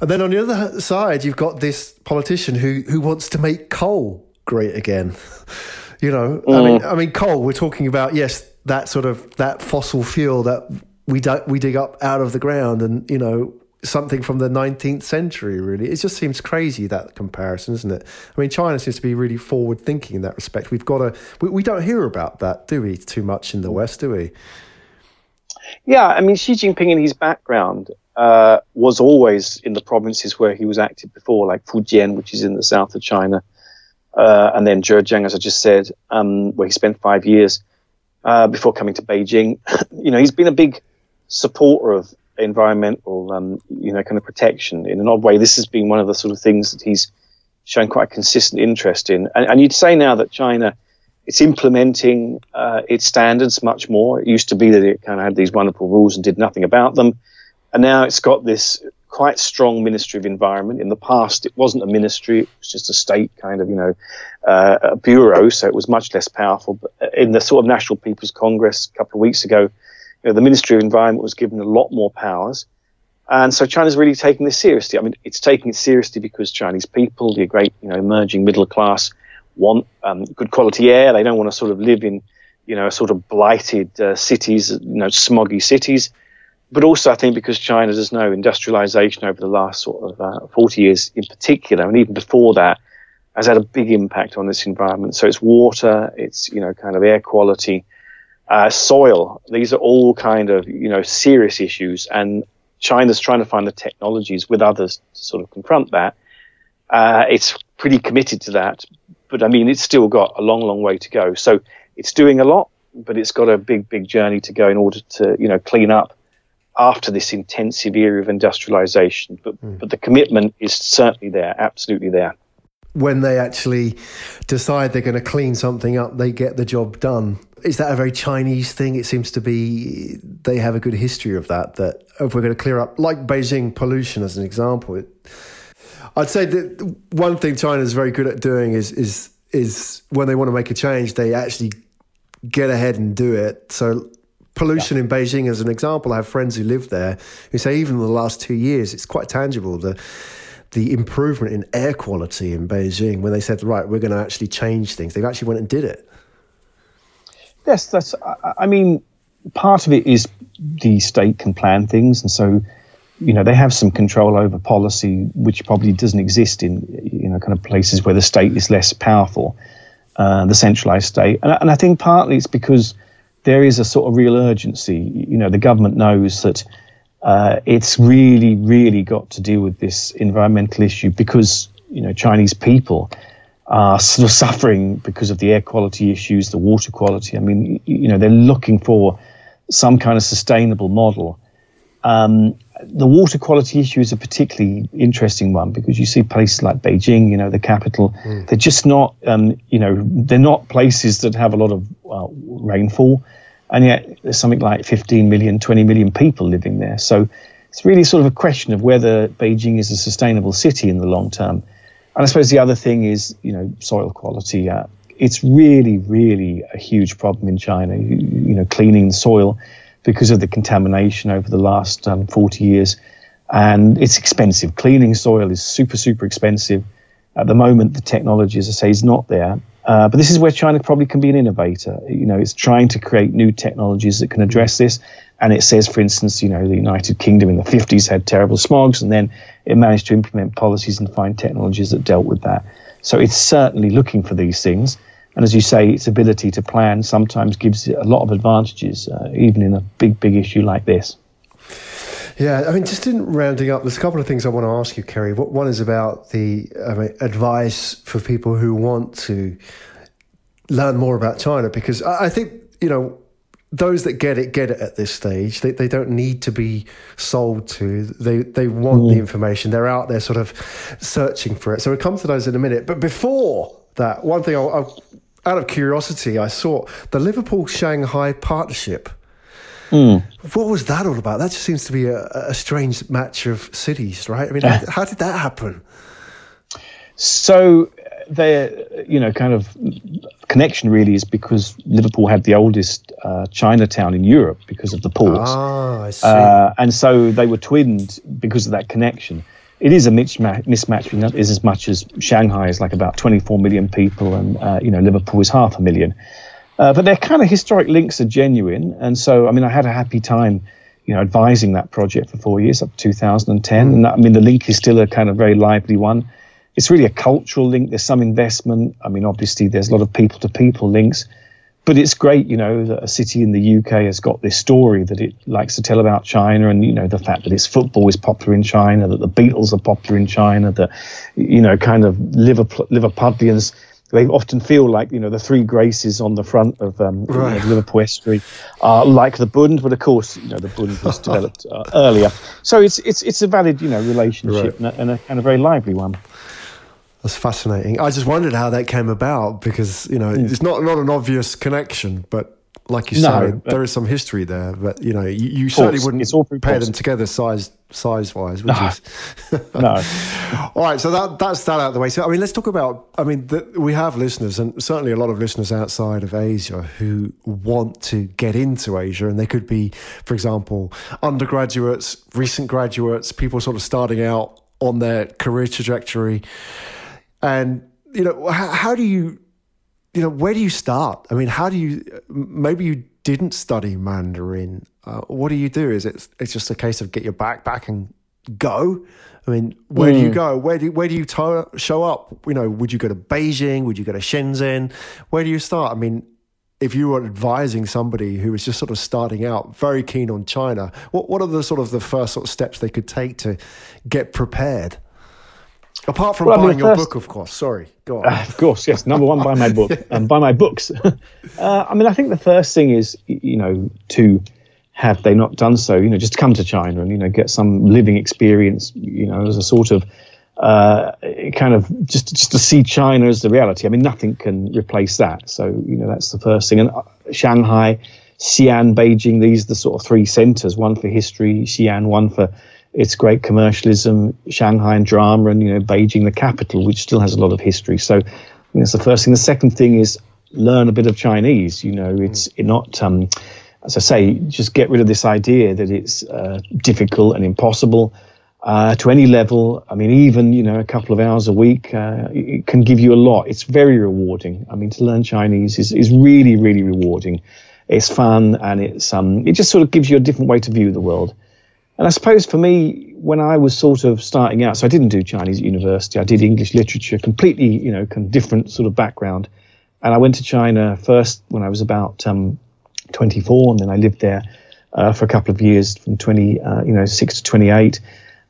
And then on the other side, you've got this politician who who wants to make coal great again. [LAUGHS] you know, mm. I mean, I mean, coal. We're talking about yes, that sort of that fossil fuel that we do, we dig up out of the ground, and you know, something from the 19th century, really. It just seems crazy, that comparison, isn't it? I mean, China seems to be really forward thinking in that respect. We've got to, we, we don't hear about that, do we, too much in the West, do we? Yeah, I mean, Xi Jinping in his background uh, was always in the provinces where he was active before, like Fujian, which is in the south of China, uh, and then Zhejiang, as I just said, um, where he spent five years uh, before coming to Beijing. [LAUGHS] you know, he's been a big supporter of environmental, um, you know, kind of protection. In an odd way, this has been one of the sort of things that he's shown quite a consistent interest in. And, and you'd say now that China, it's implementing uh, its standards much more. It used to be that it kind of had these wonderful rules and did nothing about them, and now it's got this quite strong Ministry of Environment. In the past, it wasn't a ministry; it was just a state kind of, you know, uh, bureau, so it was much less powerful. But in the sort of National People's Congress a couple of weeks ago, you know, the Ministry of Environment was given a lot more powers. And so China's really taking this seriously. I mean, it's taking it seriously because Chinese people, the great, you know, emerging middle class, want um, good quality air. They don't want to sort of live in, you know, sort of blighted uh, cities, you know, smoggy cities. But also, I think because China does know industrialization over the last sort of uh, 40 years in particular, and even before that, has had a big impact on this environment. So it's water, it's, you know, kind of air quality, uh, soil. These are all kind of you know serious issues, and China's trying to find the technologies with others to sort of confront that. Uh, it's pretty committed to that, but I mean it's still got a long, long way to go. So it's doing a lot, but it's got a big, big journey to go in order to you know clean up after this intensive era of industrialization. But mm. but the commitment is certainly there, absolutely there when they actually decide they're going to clean something up, they get the job done. Is that a very Chinese thing? It seems to be they have a good history of that. That if we're going to clear up, like Beijing pollution as an example, it, I'd say that one thing China is very good at doing is is is when they want to make a change, they actually get ahead and do it. So pollution yeah. in Beijing, as an example, I have friends who live there who say even in the last two years, it's quite tangible. The the improvement in air quality in Beijing when they said, right, we're going to actually change things. They've actually went and did it. Yes, that's. I mean, part of it is the state can plan things, and so you know they have some control over policy, which probably doesn't exist in you know kind of places where the state is less powerful, uh, the centralized state. And, and I think partly it's because there is a sort of real urgency. You know, the government knows that uh, it's really, really got to deal with this environmental issue because you know Chinese people are sort of suffering because of the air quality issues, the water quality. I mean, you know, they're looking for some kind of sustainable model. Um, the water quality issue is a particularly interesting one because you see places like Beijing, you know, the capital, mm. they're just not, um, you know, they're not places that have a lot of uh, rainfall and yet there's something like 15 million, 20 million people living there. So it's really sort of a question of whether Beijing is a sustainable city in the long term. And I suppose the other thing is, you know, soil quality. Uh, it's really, really a huge problem in China. You, you, know, cleaning the soil because of the contamination over the last um, 40 years, and it's expensive. Cleaning soil is super, super expensive. At the moment, the technology, as I say, is not there. Uh, but this is where China probably can be an innovator. You know, it's trying to create new technologies that can address this. And it says, for instance, you know, the United Kingdom in the 50s had terrible smogs, and then it managed to implement policies and find technologies that dealt with that. So it's certainly looking for these things. And as you say, its ability to plan sometimes gives it a lot of advantages, uh, even in a big, big issue like this. Yeah, I mean, just in rounding up, there's a couple of things I want to ask you, Kerry. One is about the I mean, advice for people who want to learn more about China, because I think, you know, those that get it get it at this stage. They, they don't need to be sold to. They they want mm. the information. They're out there sort of searching for it. So we'll come to those in a minute. But before that, one thing, I, I, out of curiosity, I saw the Liverpool Shanghai partnership. Mm. What was that all about? That just seems to be a, a strange match of cities, right? I mean, how, how did that happen? So their you know kind of connection really is because Liverpool had the oldest uh, Chinatown in Europe because of the ports. Ah, I see. Uh, and so they were twinned because of that connection. It is a mismatch, mismatch is as much as Shanghai is like about 24 million people, and uh, you know Liverpool is half a million. Uh, but their kind of historic links are genuine, and so I mean I had a happy time, you know, advising that project for four years up to 2010, mm. and that, I mean the link is still a kind of very lively one it's really a cultural link. There's some investment. I mean, obviously, there's a lot of people to people links, but it's great, you know, that a city in the UK has got this story that it likes to tell about China, and you know, the fact that its football is popular in China, that the Beatles are popular in China, that you know, kind of Liverpool, Liverpudlians. They often feel like you know the three graces on the front of um, right. you know, Liverpool estuary are like the Bund, but of course you know the Bund was [LAUGHS] developed uh, earlier. So it's it's it's a valid you know relationship right. and, a, and, a, and a very lively one. That's fascinating. I just wondered how that came about because you know mm. it's not not an obvious connection, but like you no, say, there is some history there. But you know, you, you certainly wouldn't it's all pair them together size size wise, would no. you? [LAUGHS] [LAUGHS] no. all right, so that that's that out of the way. So I mean, let's talk about. I mean, the, we have listeners, and certainly a lot of listeners outside of Asia who want to get into Asia, and they could be, for example, undergraduates, recent graduates, people sort of starting out on their career trajectory and, you know, how, how do you, you know, where do you start? I mean, how do you, maybe you didn't study Mandarin. Uh, what do you do? Is it, it's just a case of get your backpack and go? I mean, where mm. do you hmm. go? Where do where do you to- show up? You know, would you go to Beijing? Would you go to Shenzhen? Where do you start? I mean, if you were advising somebody who was just sort of starting out, very keen on China, what what are the sort of the first sort of steps they could take to get prepared? Apart from well, buying I mean, your first, book, of course. Sorry, go on. Uh, of course, yes. Number one, buy my book [LAUGHS] and um, buy my books. [LAUGHS] uh, I mean, I think the first thing is, you know, to have they not done so, you know, just come to China and you know get some living experience, you know, as a sort of uh, kind of just just to see China as the reality. I mean, nothing can replace that. So you know, that's the first thing. And uh, Shanghai, Xi'an, Beijing, these are the sort of three centres. One for history, Xi'an, one for its great commercialism, Shanghai and drama, and you know Beijing, the capital, which still has a lot of history. So that's the first thing. The second thing is learn a bit of Chinese. You know, it's not. Um, as I say, just get rid of this idea that it's uh, difficult and impossible uh, to any level. I mean, even you know, a couple of hours a week, uh, it can give you a lot. It's very rewarding. I mean, to learn Chinese is, is really, really rewarding. It's fun and it's um, it just sort of gives you a different way to view the world. And I suppose for me, when I was sort of starting out, so I didn't do Chinese at university. I did English literature, completely, you know, kind of different sort of background. And I went to China first when I was about um, 24, and then I lived there uh, for a couple of years, from 20, uh, you know, six to 28.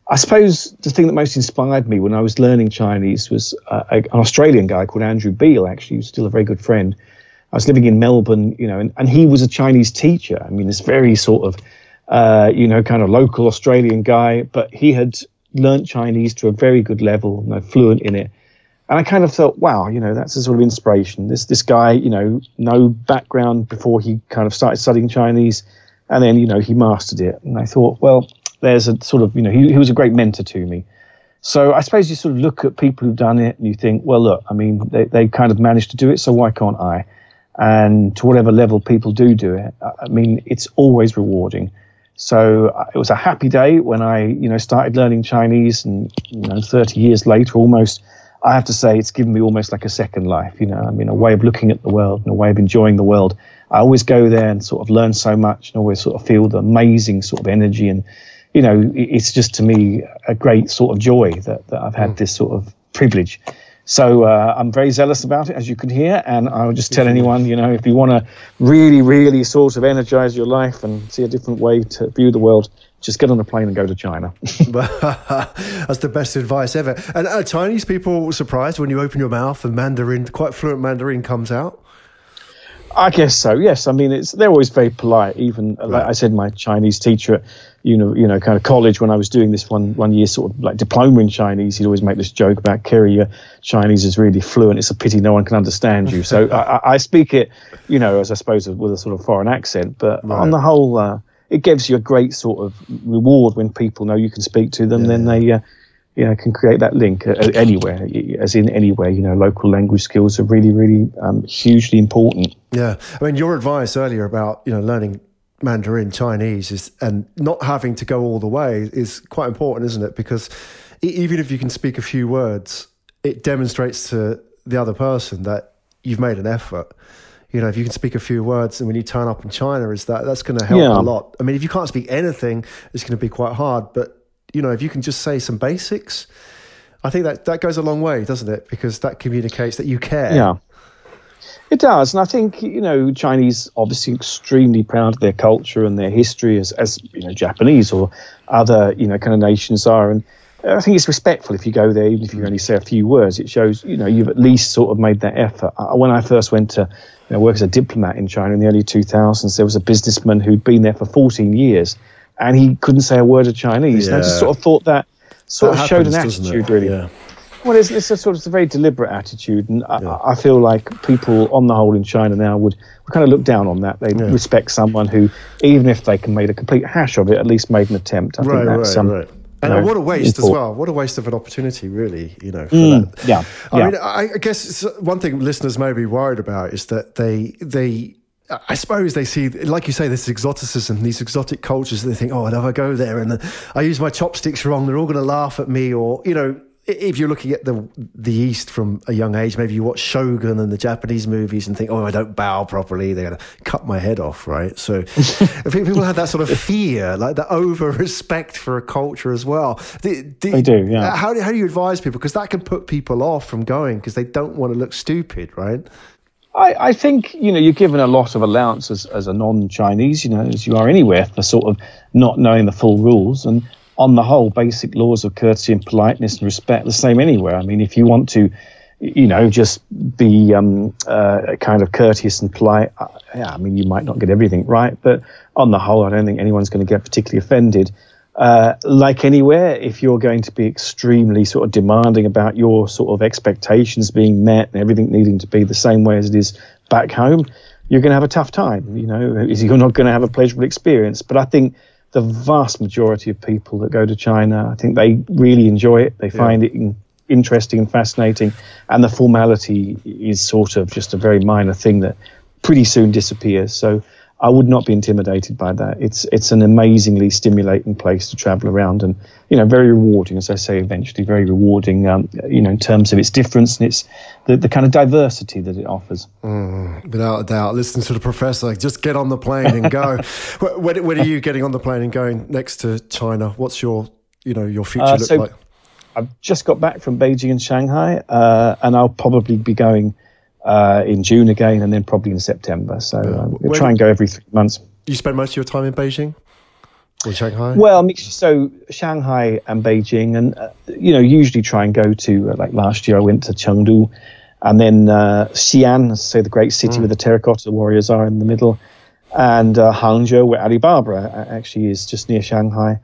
I suppose the thing that most inspired me when I was learning Chinese was uh, an Australian guy called Andrew Beale. Actually, who's still a very good friend. I was living in Melbourne, you know, and, and he was a Chinese teacher. I mean, this very sort of uh, you know, kind of local Australian guy, but he had learnt Chinese to a very good level, you know, fluent in it. And I kind of thought, wow, you know, that's a sort of inspiration. This this guy, you know, no background before he kind of started studying Chinese, and then you know he mastered it. And I thought, well, there's a sort of, you know, he, he was a great mentor to me. So I suppose you sort of look at people who've done it and you think, well, look, I mean, they they kind of managed to do it, so why can't I? And to whatever level people do do it, I mean, it's always rewarding. So uh, it was a happy day when I, you know, started learning Chinese, and you know, 30 years later, almost, I have to say it's given me almost like a second life. You know, I mean, a way of looking at the world and a way of enjoying the world. I always go there and sort of learn so much and always sort of feel the amazing sort of energy and you know, it's just to me a great sort of joy that, that I've had mm. this sort of privilege. So uh, I'm very zealous about it, as you can hear, and I would just tell anyone, you know, if you want to really, really sort of energize your life and see a different way to view the world, just get on a plane and go to China. [LAUGHS] [LAUGHS] That's the best advice ever. And are Chinese people surprised when you open your mouth and Mandarin, quite fluent Mandarin, comes out? I guess so. Yes, I mean it's they're always very polite. Even right. like I said, my Chinese teacher you know you know kind of college when I was doing this one one year sort of like diploma in Chinese, he'd always make this joke about Kerry, your Chinese is really fluent. It's a pity no one can understand you. So I, I, speak it, you know, as I suppose with a sort of foreign accent, but right. on the whole, uh, it gives you a great sort of reward when people know you can speak to them. Yeah. Then they. Uh, you know, can create that link uh, anywhere, as in anywhere. You know, local language skills are really, really um, hugely important. Yeah, I mean, your advice earlier about you know learning Mandarin Chinese is and not having to go all the way is quite important, isn't it? Because even if you can speak a few words, it demonstrates to the other person that you've made an effort. You know, if you can speak a few words and when you turn up in China, is that that's going to help yeah. a lot. I mean, if you can't speak anything, it's going to be quite hard. But you know, if you can just say some basics, I think that that goes a long way, doesn't it? Because that communicates that you care. Yeah. It does, and I think you know Chinese obviously extremely proud of their culture and their history, as as you know Japanese or other you know kind of nations are, and I think it's respectful if you go there, even if you only say a few words. It shows you know you've at least sort of made that effort. Uh, when I first went to you know, work as a diplomat in China in the early 2000s, there was a businessman who'd been there for 14 years and he couldn't say a word of Chinese. Yeah. And I just sort of thought that sort that of happens, showed an attitude, really. Yeah. Well, it's, it's, a sort of a very deliberate attitude, and I, yeah. I, feel like people, on the whole, in China now would, would kind of look down on that. They yeah. respect someone who, even if they can make a complete hash of it, at least made an attempt. I right, think that's right, um, right. And what a waste important. as well. What a waste of an opportunity, really. You know, mm, yeah. I yeah. mean, I, I guess one thing listeners may be worried about is that they they I suppose they see, like you say, this exoticism, these exotic cultures. They think, oh, if I go there and I use my chopsticks wrong, they're all going to laugh at me. Or you know, if you're looking at the the East from a young age, maybe you watch Shogun and the Japanese movies and think, oh, I don't bow properly, they're going to cut my head off, right? So [LAUGHS] people have that sort of fear, like that over respect for a culture as well. Do, do, they do, yeah. Uh, how, how do you advise people? Because that can put people off from going because they don't want to look stupid, right? I, I, think you know you're given a lot of allowance as, as a non-Chinese, you know, as you are anywhere for sort of not knowing the full rules. And on the whole, basic laws of courtesy and politeness and respect the same anywhere. I mean, if you want to, you know, just be um, uh, kind of courteous and polite, uh, yeah, I mean, you might not get everything right, but on the whole, I don't think anyone's going to get particularly offended. Uh, like anywhere, if you're going to be extremely sort of demanding about your sort of expectations being met and everything needing to be the same way as it is back home, you're going to have a tough time. You know, you're not going to have a pleasurable experience. But I think the vast majority of people that go to China, I think they really enjoy it. They yeah. find it in, interesting and fascinating, and the formality is sort of just a very minor thing that pretty soon disappears. So I would not be intimidated by that. It's it's an amazingly stimulating place to travel around, and you know, very rewarding, as I say, eventually very rewarding. Um, you know, in terms of its difference and its the, the kind of diversity that it offers. Mm, without a doubt. Listen to the professor. Just get on the plane and go. [LAUGHS] when, when, are you getting on the plane and going next to China? What's your you know your future uh, look so like? I've just got back from Beijing and Shanghai, uh, and I'll probably be going uh, in June again, and then probably in September. So um, we'll try and go every three months. You spend most of your time in Beijing or Shanghai? Well, so Shanghai and Beijing, and uh, you know, usually try and go to uh, like last year I went to Chengdu, and then uh, Xi'an, say the great city mm. where the terracotta warriors are in the middle, and uh, Hangzhou where Alibaba uh, actually is just near Shanghai.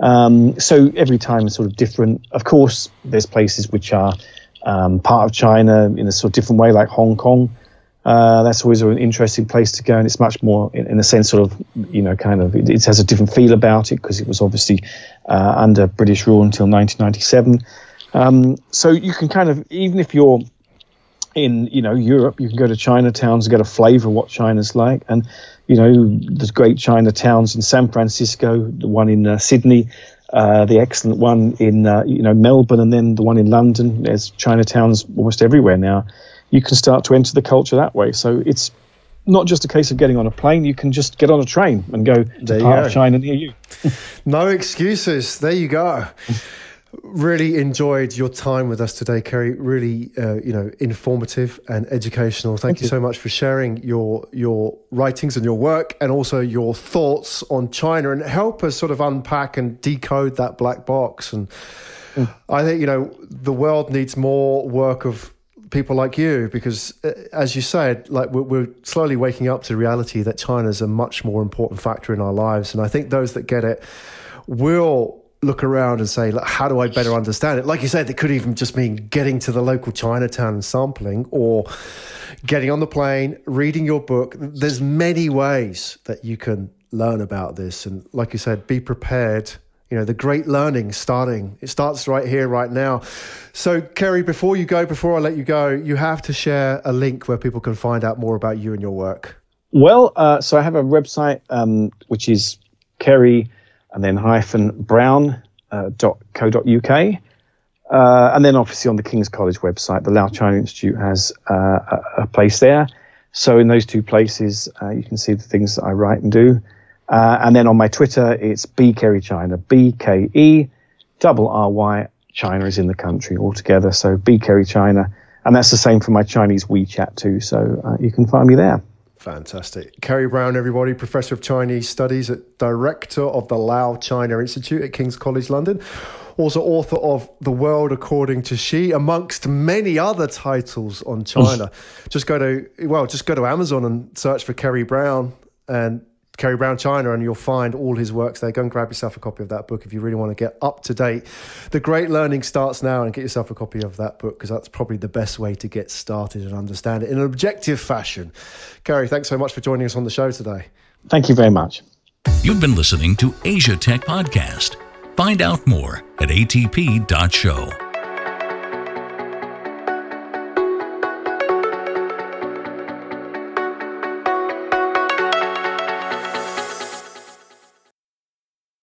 Um, so every time is sort of different. Of course, there's places which are um, part of China in a sort of different way, like Hong Kong. Uh, that's always an interesting place to go, and it's much more, in, in a sense, sort of, you know, kind of, it, it has a different feel about it because it was obviously uh, under British rule until 1997. Um, so you can kind of, even if you're in, you know, Europe, you can go to Chinatowns and get a flavour of what China's like, and you know, there's great Chinatowns in San Francisco, the one in uh, Sydney, uh, the excellent one in uh, you know Melbourne, and then the one in London. There's Chinatowns almost everywhere now. You can start to enter the culture that way. So it's not just a case of getting on a plane. You can just get on a train and go to part go. of China near you. [LAUGHS] no excuses. There you go. [LAUGHS] Really enjoyed your time with us today, Kerry. Really, uh, you know, informative and educational. Thank, Thank you, you, so much for sharing your your writings and your work, and also your thoughts on China, and help us sort of unpack and decode that black box. And mm. I think you know the world needs more work of people like you because uh, as you said like we're, we're, slowly waking up to the reality that china is a much more important factor in our lives and i think those that get it will look around and say how do i better understand it? Like you said it could even just mean getting to the local chinatown and sampling or getting on the plane reading your book. There's many ways that you can learn about this. And like you said be prepared. You know the great learning starting it starts right here right now. So kerry before you go before i let you go you have to share a link where people can find out more about you and your work. Well uh, so i have a website um, which is kerry and then hyphen brown uh, dot co dot uk uh, and then obviously on the king's college website the lau china institute has uh, a, a, place there so in those two places uh, you can see the things that i write and do uh, and then on my Twitter, it's B Kerry China, B K E double R Y. China is in the country altogether. So B Kerry China. And that's the same for my Chinese WeChat too. So uh, you can find me there. Fantastic. Kerry Brown, everybody, Professor of Chinese Studies at Director of the Lau China Institute at King's College London. Also, author of The World According to Xi, amongst many other titles on China. just go to, well, just go to Amazon and search for Kerry Brown and Kerry Brown China, and you'll find all his works there. Go and grab yourself a copy of that book if you really want to get up to date. The great learning starts now, and get yourself a copy of that book because that's probably the best way to get started and understand it in an objective fashion. Kerry, thanks so much for joining us on the show today. Thank you very much. You've been listening to Asia Tech Podcast. Find out more at atp.show.